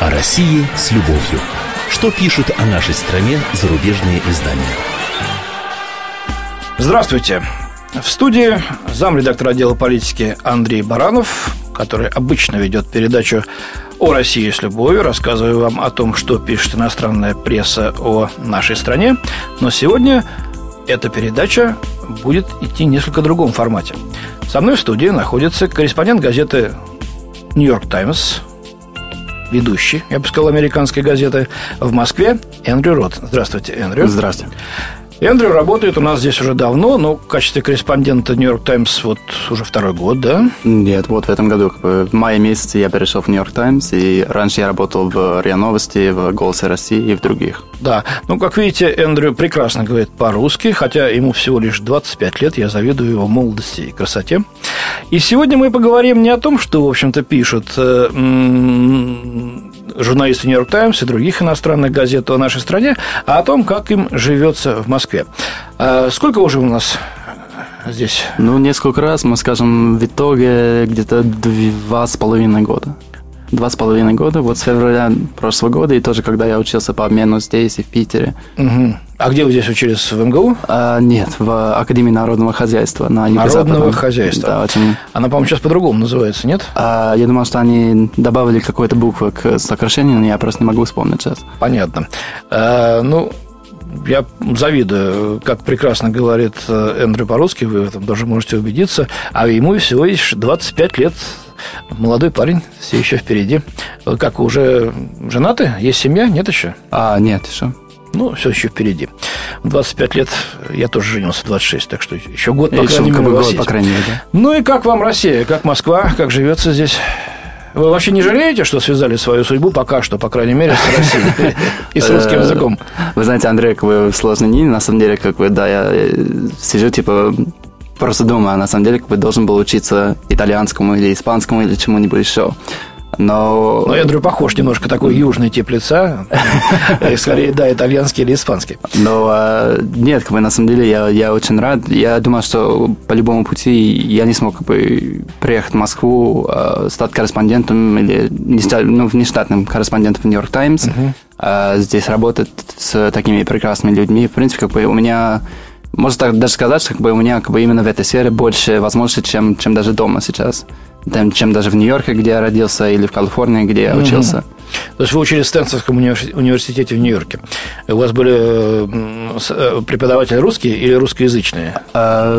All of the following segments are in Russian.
О России с любовью. Что пишут о нашей стране зарубежные издания? Здравствуйте. В студии замредактор отдела политики Андрей Баранов, который обычно ведет передачу о России с любовью, рассказываю вам о том, что пишет иностранная пресса о нашей стране. Но сегодня эта передача будет идти в несколько другом формате. Со мной в студии находится корреспондент газеты «Нью-Йорк Таймс», ведущий, я бы сказал, американской газеты в Москве Эндрю Рот. Здравствуйте, Эндрю. Здравствуйте. Эндрю работает у нас здесь уже давно, но в качестве корреспондента Нью-Йорк Таймс вот уже второй год, да? Нет, вот в этом году, как бы, в мае месяце я перешел в Нью-Йорк Таймс, и раньше я работал в РИА Новости, в Голосе России и в других. Да, ну, как видите, Эндрю прекрасно говорит по-русски, хотя ему всего лишь 25 лет, я завидую его молодости и красоте. И сегодня мы поговорим не о том, что, в общем-то, пишут э, журналисты Нью-Йорк Таймс и других иностранных газет о нашей стране, а о том, как им живется в Москве. А сколько уже у нас здесь? Ну, несколько раз, мы скажем, в итоге где-то два с половиной года. Два с половиной года, вот с февраля прошлого года, и тоже когда я учился по обмену здесь и в Питере. Угу. А где вы здесь учились? В МГУ? А, нет, в Академии народного хозяйства на Народного хозяйства. Да, очень... Она, по-моему, сейчас по-другому называется, нет? А, я думал, что они добавили какую-то букву к сокращению, но я просто не могу вспомнить сейчас. Понятно. А, ну, я завидую, как прекрасно говорит э, Эндрю по-русски, вы в этом даже можете убедиться, а ему всего лишь 25 лет молодой парень, все еще впереди. Как, уже женаты? Есть семья? Нет еще? А, нет еще. Ну, все еще впереди. 25 лет я тоже женился, 26, так что еще год, по крайней мере, год, по крайней мере, да. Ну и как вам Россия, как Москва, как живется здесь? Вы вообще не жалеете, что связали свою судьбу пока что, по крайней мере, с Россией и с русским языком? Вы знаете, Андрей, как бы сложно не, на самом деле, как бы, да, я сижу, типа, просто думаю, на самом деле, как бы, должен был учиться итальянскому или испанскому или чему-нибудь еще. Но... Но Эндрю похож немножко такой южный тип лица. Скорее, да, итальянский или испанский. Но а, нет, как бы на самом деле я, я очень рад. Я думаю, что по любому пути я не смог как бы приехать в Москву, а, стать корреспондентом или ну, внештатным корреспондентом в Нью-Йорк Таймс. А, здесь работать с такими прекрасными людьми. В принципе, как бы у меня можно так даже сказать, что как бы у меня как бы именно в этой сфере больше возможностей, чем, чем даже дома сейчас чем даже в Нью-Йорке, где я родился, или в Калифорнии, где я учился. То есть вы учились в Стэнфордском университете в Нью-Йорке. У вас были э, преподаватели русские или русскоязычные? А,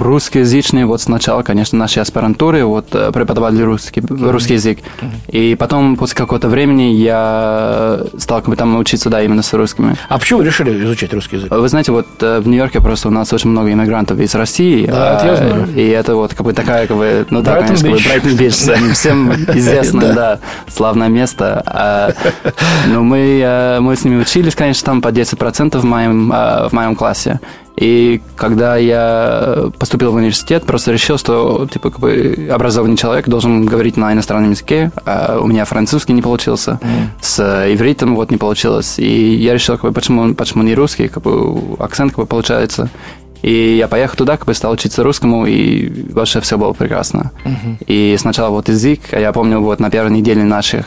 русскоязычные вот сначала, конечно, нашей аспирантуры, вот э, преподавали русский, русский язык. И потом, после какого-то времени, я стал как бы там учиться, да, именно с русскими. А почему вы решили изучать русский язык? Вы знаете, вот э, в Нью-Йорке просто у нас очень много иммигрантов из России. Да, это я знаю. И это вот как бы такая, как бы, ну да, конечно, как бы Брайтон Бич, всем известно, да, славное место. А, ну, мы, а, мы с ними учились, конечно, там по 10% в моем, а, в моем классе. И когда я поступил в университет, просто решил, что типа как бы образованный человек должен говорить на иностранном языке. А у меня французский не получился, mm. с ивритом вот не получилось. И я решил, как бы, почему, почему не русский, как бы акцент как бы получается. И я поехал туда, как бы стал учиться русскому, и вообще все было прекрасно. Uh-huh. И сначала вот язык, а я помню, вот на первой неделе наших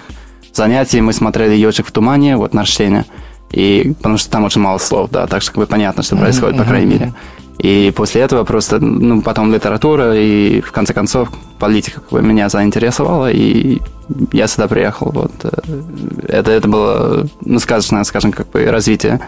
занятий мы смотрели «Ежик в тумане», вот на чтение, и, потому что там очень мало слов, да, так что как бы понятно, что происходит, по крайней мере. И после этого просто, ну, потом литература, и в конце концов политика как бы меня заинтересовала, и я сюда приехал, вот. Это, это было, ну, сказочное, скажем, как бы развитие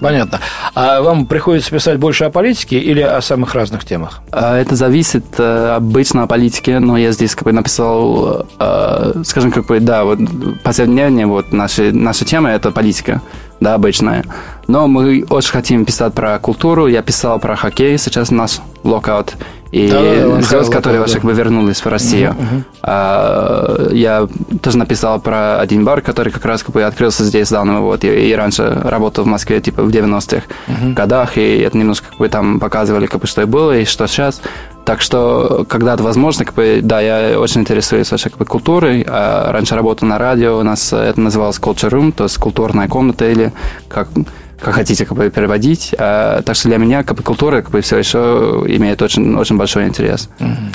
Понятно. А вам приходится писать больше о политике или о самых разных темах? А, это зависит э, обычно о политике, но я здесь как бы написал, э, скажем, как бы, да, вот повседневнее, вот наши, наша тема – это политика, да, обычная. Но мы очень хотим писать про культуру. Я писал про хоккей, сейчас у нас локаут и да, да, звезд, которые да. как бы вернулись в Россию. Uh-huh, uh-huh. Я тоже написал про один бар, который как раз как бы открылся здесь заново, вот, и, и раньше работал в Москве, типа, в 90-х uh-huh. годах, и это немножко как бы там показывали, как бы, что и было, и что сейчас. Так что, когда это возможно, как бы, да, я очень интересуюсь вообще как бы, культурой. А раньше работал на радио, у нас это называлось Culture Room, то есть культурная комната или как как хотите как бы переводить. А, так что для меня как бы культура как бы все еще имеет очень, очень большой интерес.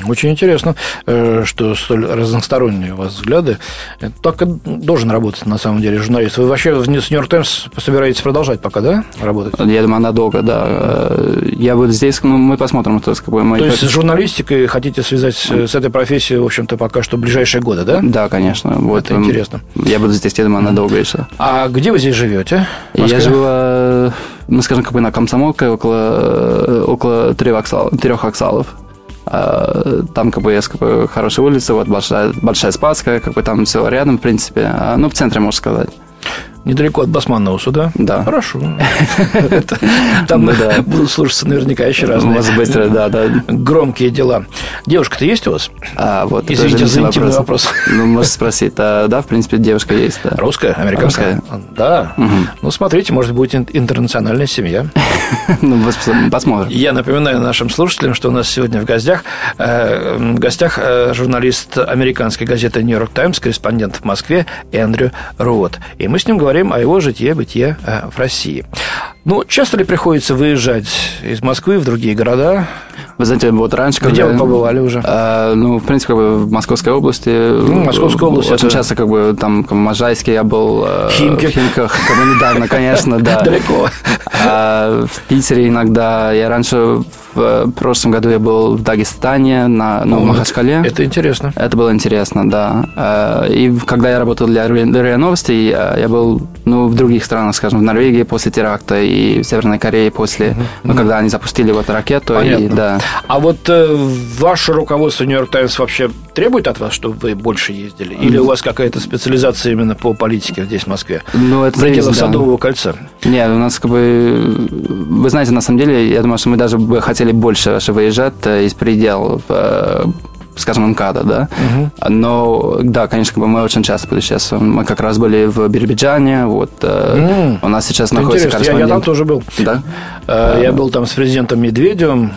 Очень интересно, э, что столь разносторонние у вас взгляды. Так и должен работать на самом деле журналист. Вы вообще с Нью-Йорк Таймс собираетесь продолжать пока, да, работать? Я думаю, надолго, да. Э, я буду здесь, ну, мы посмотрим, то есть, как бы, мы... То есть с журналистикой хотите связать с этой профессией, в общем-то, пока что в ближайшие годы, да? Да, конечно. Вот, Это интересно. Я буду здесь, я думаю, надолго еще. А где вы здесь живете? Я живу э, ну, скажем, как бы на Комсомолке около, около трех, оксал, трех оксалов. А, там как бы есть как бы, хорошая улица, вот большая, большая Спасская, как бы там все рядом, в принципе. А, ну, в центре, можно сказать. Недалеко от Басманного суда? Да. Хорошо. Там ну будут слушаться наверняка еще разные. Может быстро, да, да. Громкие дела. Девушка-то есть у вас? А, вот. Извините за интимный вопрос. Ну, можешь спросить. Да, в принципе, девушка есть. Русская? Американская? Да. Ну, смотрите, может быть, интернациональная семья. Ну, посмотрим. Я напоминаю нашим слушателям, что у нас сегодня в гостях, э, в гостях э, журналист американской газеты «Нью-Йорк Таймс», корреспондент в Москве Эндрю Руот. И мы с ним говорим о его житье-бытие э, в России. Ну, часто ли приходится выезжать из Москвы в другие города? Вы знаете, вот раньше... Где когда, вы побывали уже? Э, ну, в принципе, как бы в Московской области. Ну, Московская область. Очень это... часто, как бы, там, в Можайске я был. Э, Химки. В Химках, как бы, недавно, конечно, да. Далеко. А, в Питере иногда. Я раньше, в прошлом году я был в Дагестане, на, ну, в Махачкале. Это интересно. Это было интересно, да. Э, и когда я работал для РИА Новостей, я был, ну, в других странах, скажем, в Норвегии после теракта и в Северной Корее после, uh-huh. ну, когда они запустили вот ракету. Понятно. И, да. А вот э, ваше руководство Нью-Йорк Таймс вообще требует от вас, чтобы вы больше ездили? Или у вас какая-то специализация именно по политике здесь, в Москве? Ну, это зависит, да. Садового кольца. Нет, у нас как бы... Вы знаете, на самом деле, я думаю, что мы даже бы хотели больше выезжать э, из пределов э, скажем, МКАДа, да. Угу. Но, да, конечно, мы очень часто путешествуем. Мы как раз были в Биробиджане, вот mm. у нас сейчас находится Интересно. корреспондент. Я, я там тоже был. Да? Я был там с президентом Медведевым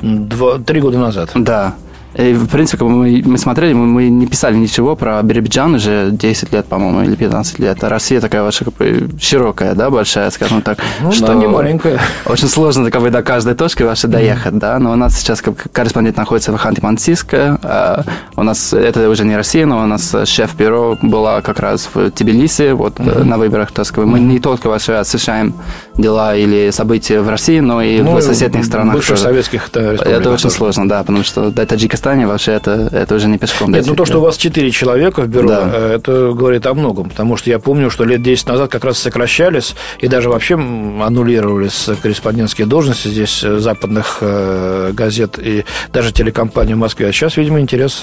два, три года назад. Да. И, в принципе, мы, мы смотрели, мы, мы не писали ничего про Биробиджан уже 10 лет, по-моему, или 15 лет. А Россия такая вообще как бы широкая, да, большая, скажем так. Ну, что да, не маленькая. Очень сложно как бы, до каждой точки вашей доехать, mm-hmm. да. Но у нас сейчас как корреспондент находится в Ханты-Мансийске. А у нас, это уже не Россия, но у нас шеф-бюро была как раз в Тбилиси, вот mm-hmm. на выборах. То есть мы не только вообще освещаем дела или события в России, но и ну, в соседних странах. Бывших советских это, это очень тоже. сложно, да, потому что до Таджикистане вообще это, это уже не пешком. Нет, ну то, что у вас 4 человека в бюро, да. Э, это говорит о многом, потому что я помню, что лет 10 назад как раз сокращались и даже вообще аннулировались корреспондентские должности здесь э, западных э, газет и даже телекомпаний в Москве. А сейчас, видимо, интерес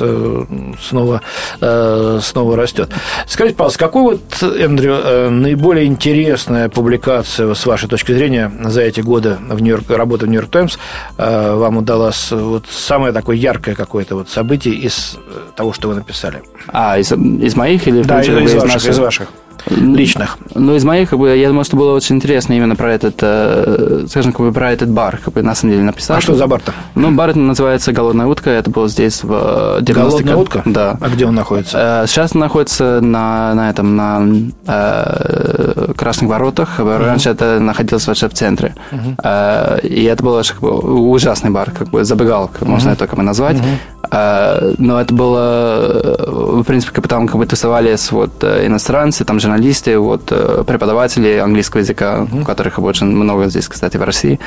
снова, снова растет. Скажите, пожалуйста, какой вот, Эндрю, наиболее интересная публикация с вашей точки зрения за эти годы в Нью-Йорк, работы в Нью-Йорк Таймс вам удалась вот самое такое яркое какое-то вот событий из э, того, что вы написали? А, из, из моих или да, из, из, ваших, наших? из ваших личных. Ну, из моих, как бы, я думаю, что было очень интересно именно про этот, э, скажем, как бы, про этот бар, как бы, на самом деле написал. А что за бар-то? Ну, бар называется «Голодная утка», это было здесь в 90 «Голодная утка»? Да. А где он находится? Э, сейчас он находится на, на этом, на э, Красных воротах. Раньше uh-huh. это находилось вообще в центре. Uh-huh. Э, и это был как бы, ужасный бар, как бы забегалка, uh-huh. можно это как бы назвать. Uh-huh. Э, но это было, в принципе, как бы, там как бы тусовались вот иностранцы, там же журналисты, вот, э, преподаватели английского языка, mm-hmm. которых очень много здесь, кстати, в России.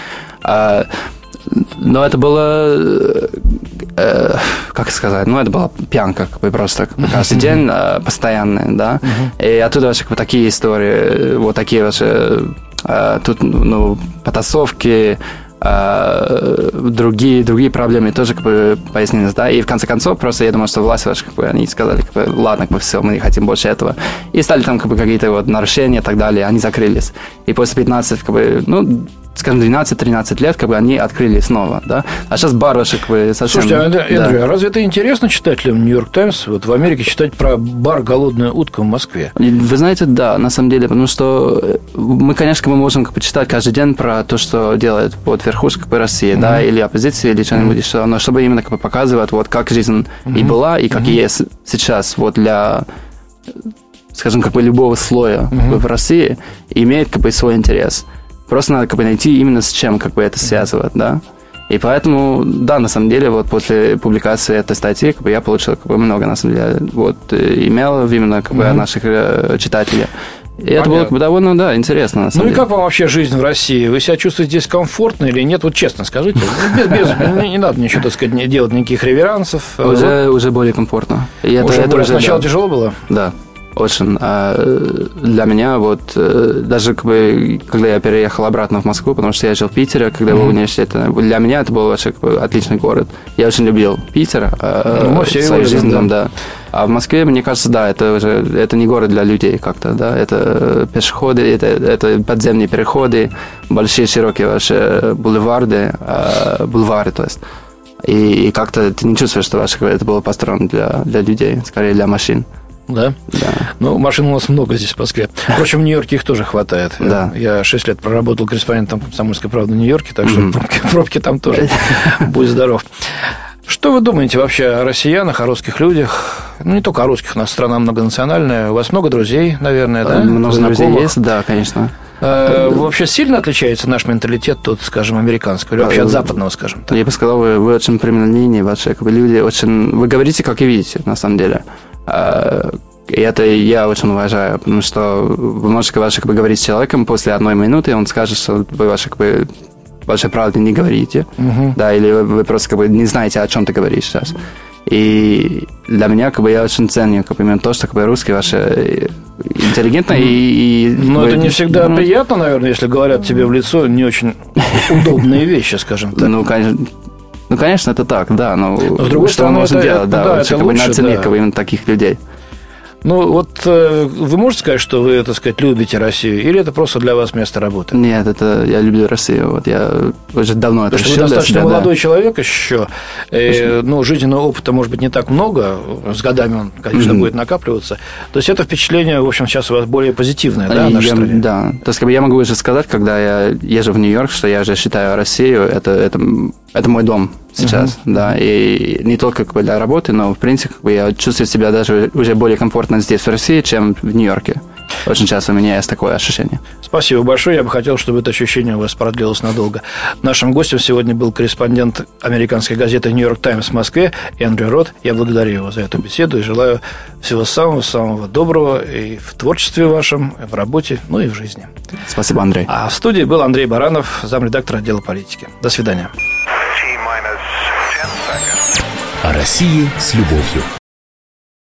А, но это было, э, как сказать, ну, это была пьянка, как бы просто как бы, каждый день э, постоянная, да. И оттуда вообще как бы, такие истории, вот такие вообще, э, тут, ну, потасовки, э, другие, другие проблемы тоже как бы пояснились, да, и в конце концов просто я думаю, что власти ваши, как бы, они сказали, как бы, ладно, как бы, все, мы не хотим больше этого, и стали там как бы какие-то вот нарушения и так далее, они закрылись, и после 15, как бы, ну, скажем, 12-13 лет, как бы они открыли снова, да. А сейчас барышек как бы совсем... Слушайте, Андрей, да. Эндрю, а разве это интересно читателям Нью-Йорк Таймс, вот в Америке читать про бар «Голодная утка» в Москве? Вы знаете, да, на самом деле, потому что мы, конечно, мы можем как бы читать каждый день про то, что делает вот верхушка как бы, России, mm-hmm. да, или оппозиция, или что-нибудь mm-hmm. еще, но чтобы именно как бы показывать, вот как жизнь mm-hmm. и была, и как mm-hmm. есть сейчас вот для скажем, как бы любого слоя mm-hmm. в России, имеет как бы свой интерес. Просто надо как бы найти именно с чем как бы это связывать, да. И поэтому, да, на самом деле, вот после публикации этой статьи как бы, я получил как бы, много, на самом деле, вот, имейлов именно как бы, mm-hmm. наших э, читателей. И это было довольно, да, интересно. Ну деле. и как вам вообще жизнь в России? Вы себя чувствуете здесь комфортно или нет? Вот честно скажите. Без, без, не надо ничего, так сказать, не делать никаких реверансов. Уже, вот. уже более комфортно. И это, уже это более, уже, сначала да. тяжело было? Да очень. А для меня вот э, даже как бы, когда я переехал обратно в Москву, потому что я жил в Питере, когда mm-hmm. был в университете, для меня это был вообще как бы, отличный город. Я очень любил Питер а, ну, все в своей жизни, да. да. А в Москве, мне кажется, да, это уже это не город для людей как-то, да, это пешеходы, это, это подземные переходы, большие широкие ваши бульварды, э, бульвары, то есть. И, и как-то ты не чувствуешь, что ваше это было построено для, для людей, скорее для машин. Да? Да. Ну, машин у нас много здесь в Москве. Впрочем, в Нью-Йорке их тоже хватает. Да. Я 6 лет проработал корреспондентом «Комсомольской правды» в Нью-Йорке, так что пробки, пробки там тоже. Будь здоров. Что вы думаете вообще о россиянах, о русских людях? Ну, не только о русских, у нас страна многонациональная. У вас много друзей, наверное, да? Много Знакомых? друзей есть, да, конечно. Э, вообще сильно отличается наш менталитет тут, скажем, американского, или вообще от западного, скажем так? Я бы сказал, вы, вы очень прямолинейные, ваши люди очень... Вы говорите, как и видите, на самом деле. А, и это я очень уважаю, потому что вы можете ваше, как бы, говорить с человеком после одной минуты, и он скажет, что вы ваше, как бы, вашей правды не говорите, uh-huh. да, или вы, вы просто как бы не знаете, о чем ты говоришь сейчас. И для меня как бы я очень ценю как бы, именно то, что как бы русский ваше интеллигентно и, и но это не всегда ну, приятно, наверное, если говорят тебе в лицо не очень удобные вещи, скажем так. Ну, конечно, ну, конечно, это так, да, но, но с другой что стороны, можно это, делать, да, да, это лучше, надо ценить да. именно таких людей. Ну, вот э, вы можете сказать, что вы, так сказать, любите Россию, или это просто для вас место работы? Нет, это я люблю Россию. Вот я уже давно это Потому что вы достаточно себя, молодой да. человек еще. Э, ну, жизненного опыта, может быть, не так много. С годами он, конечно, mm-hmm. будет накапливаться. То есть это впечатление, в общем, сейчас у вас более позитивное, да, в нашей я, стране? Да. То есть, как бы я могу уже сказать, когда я езжу в Нью-Йорк, что я уже считаю Россию, это, это, это мой дом сейчас, uh-huh. да, и не только как бы для работы, но в принципе как бы, я чувствую себя даже уже более комфортно здесь в России, чем в Нью-Йорке. Очень часто у меня есть такое ощущение. Спасибо большое. Я бы хотел, чтобы это ощущение у вас продлилось надолго. Нашим гостем сегодня был корреспондент американской газеты «Нью-Йорк Таймс» в Москве Эндрю Рот. Я благодарю его за эту беседу и желаю всего самого-самого доброго и в творчестве вашем, и в работе, ну и в жизни. Спасибо, Андрей. А в студии был Андрей Баранов, замредактор отдела политики. До свидания. О России с любовью.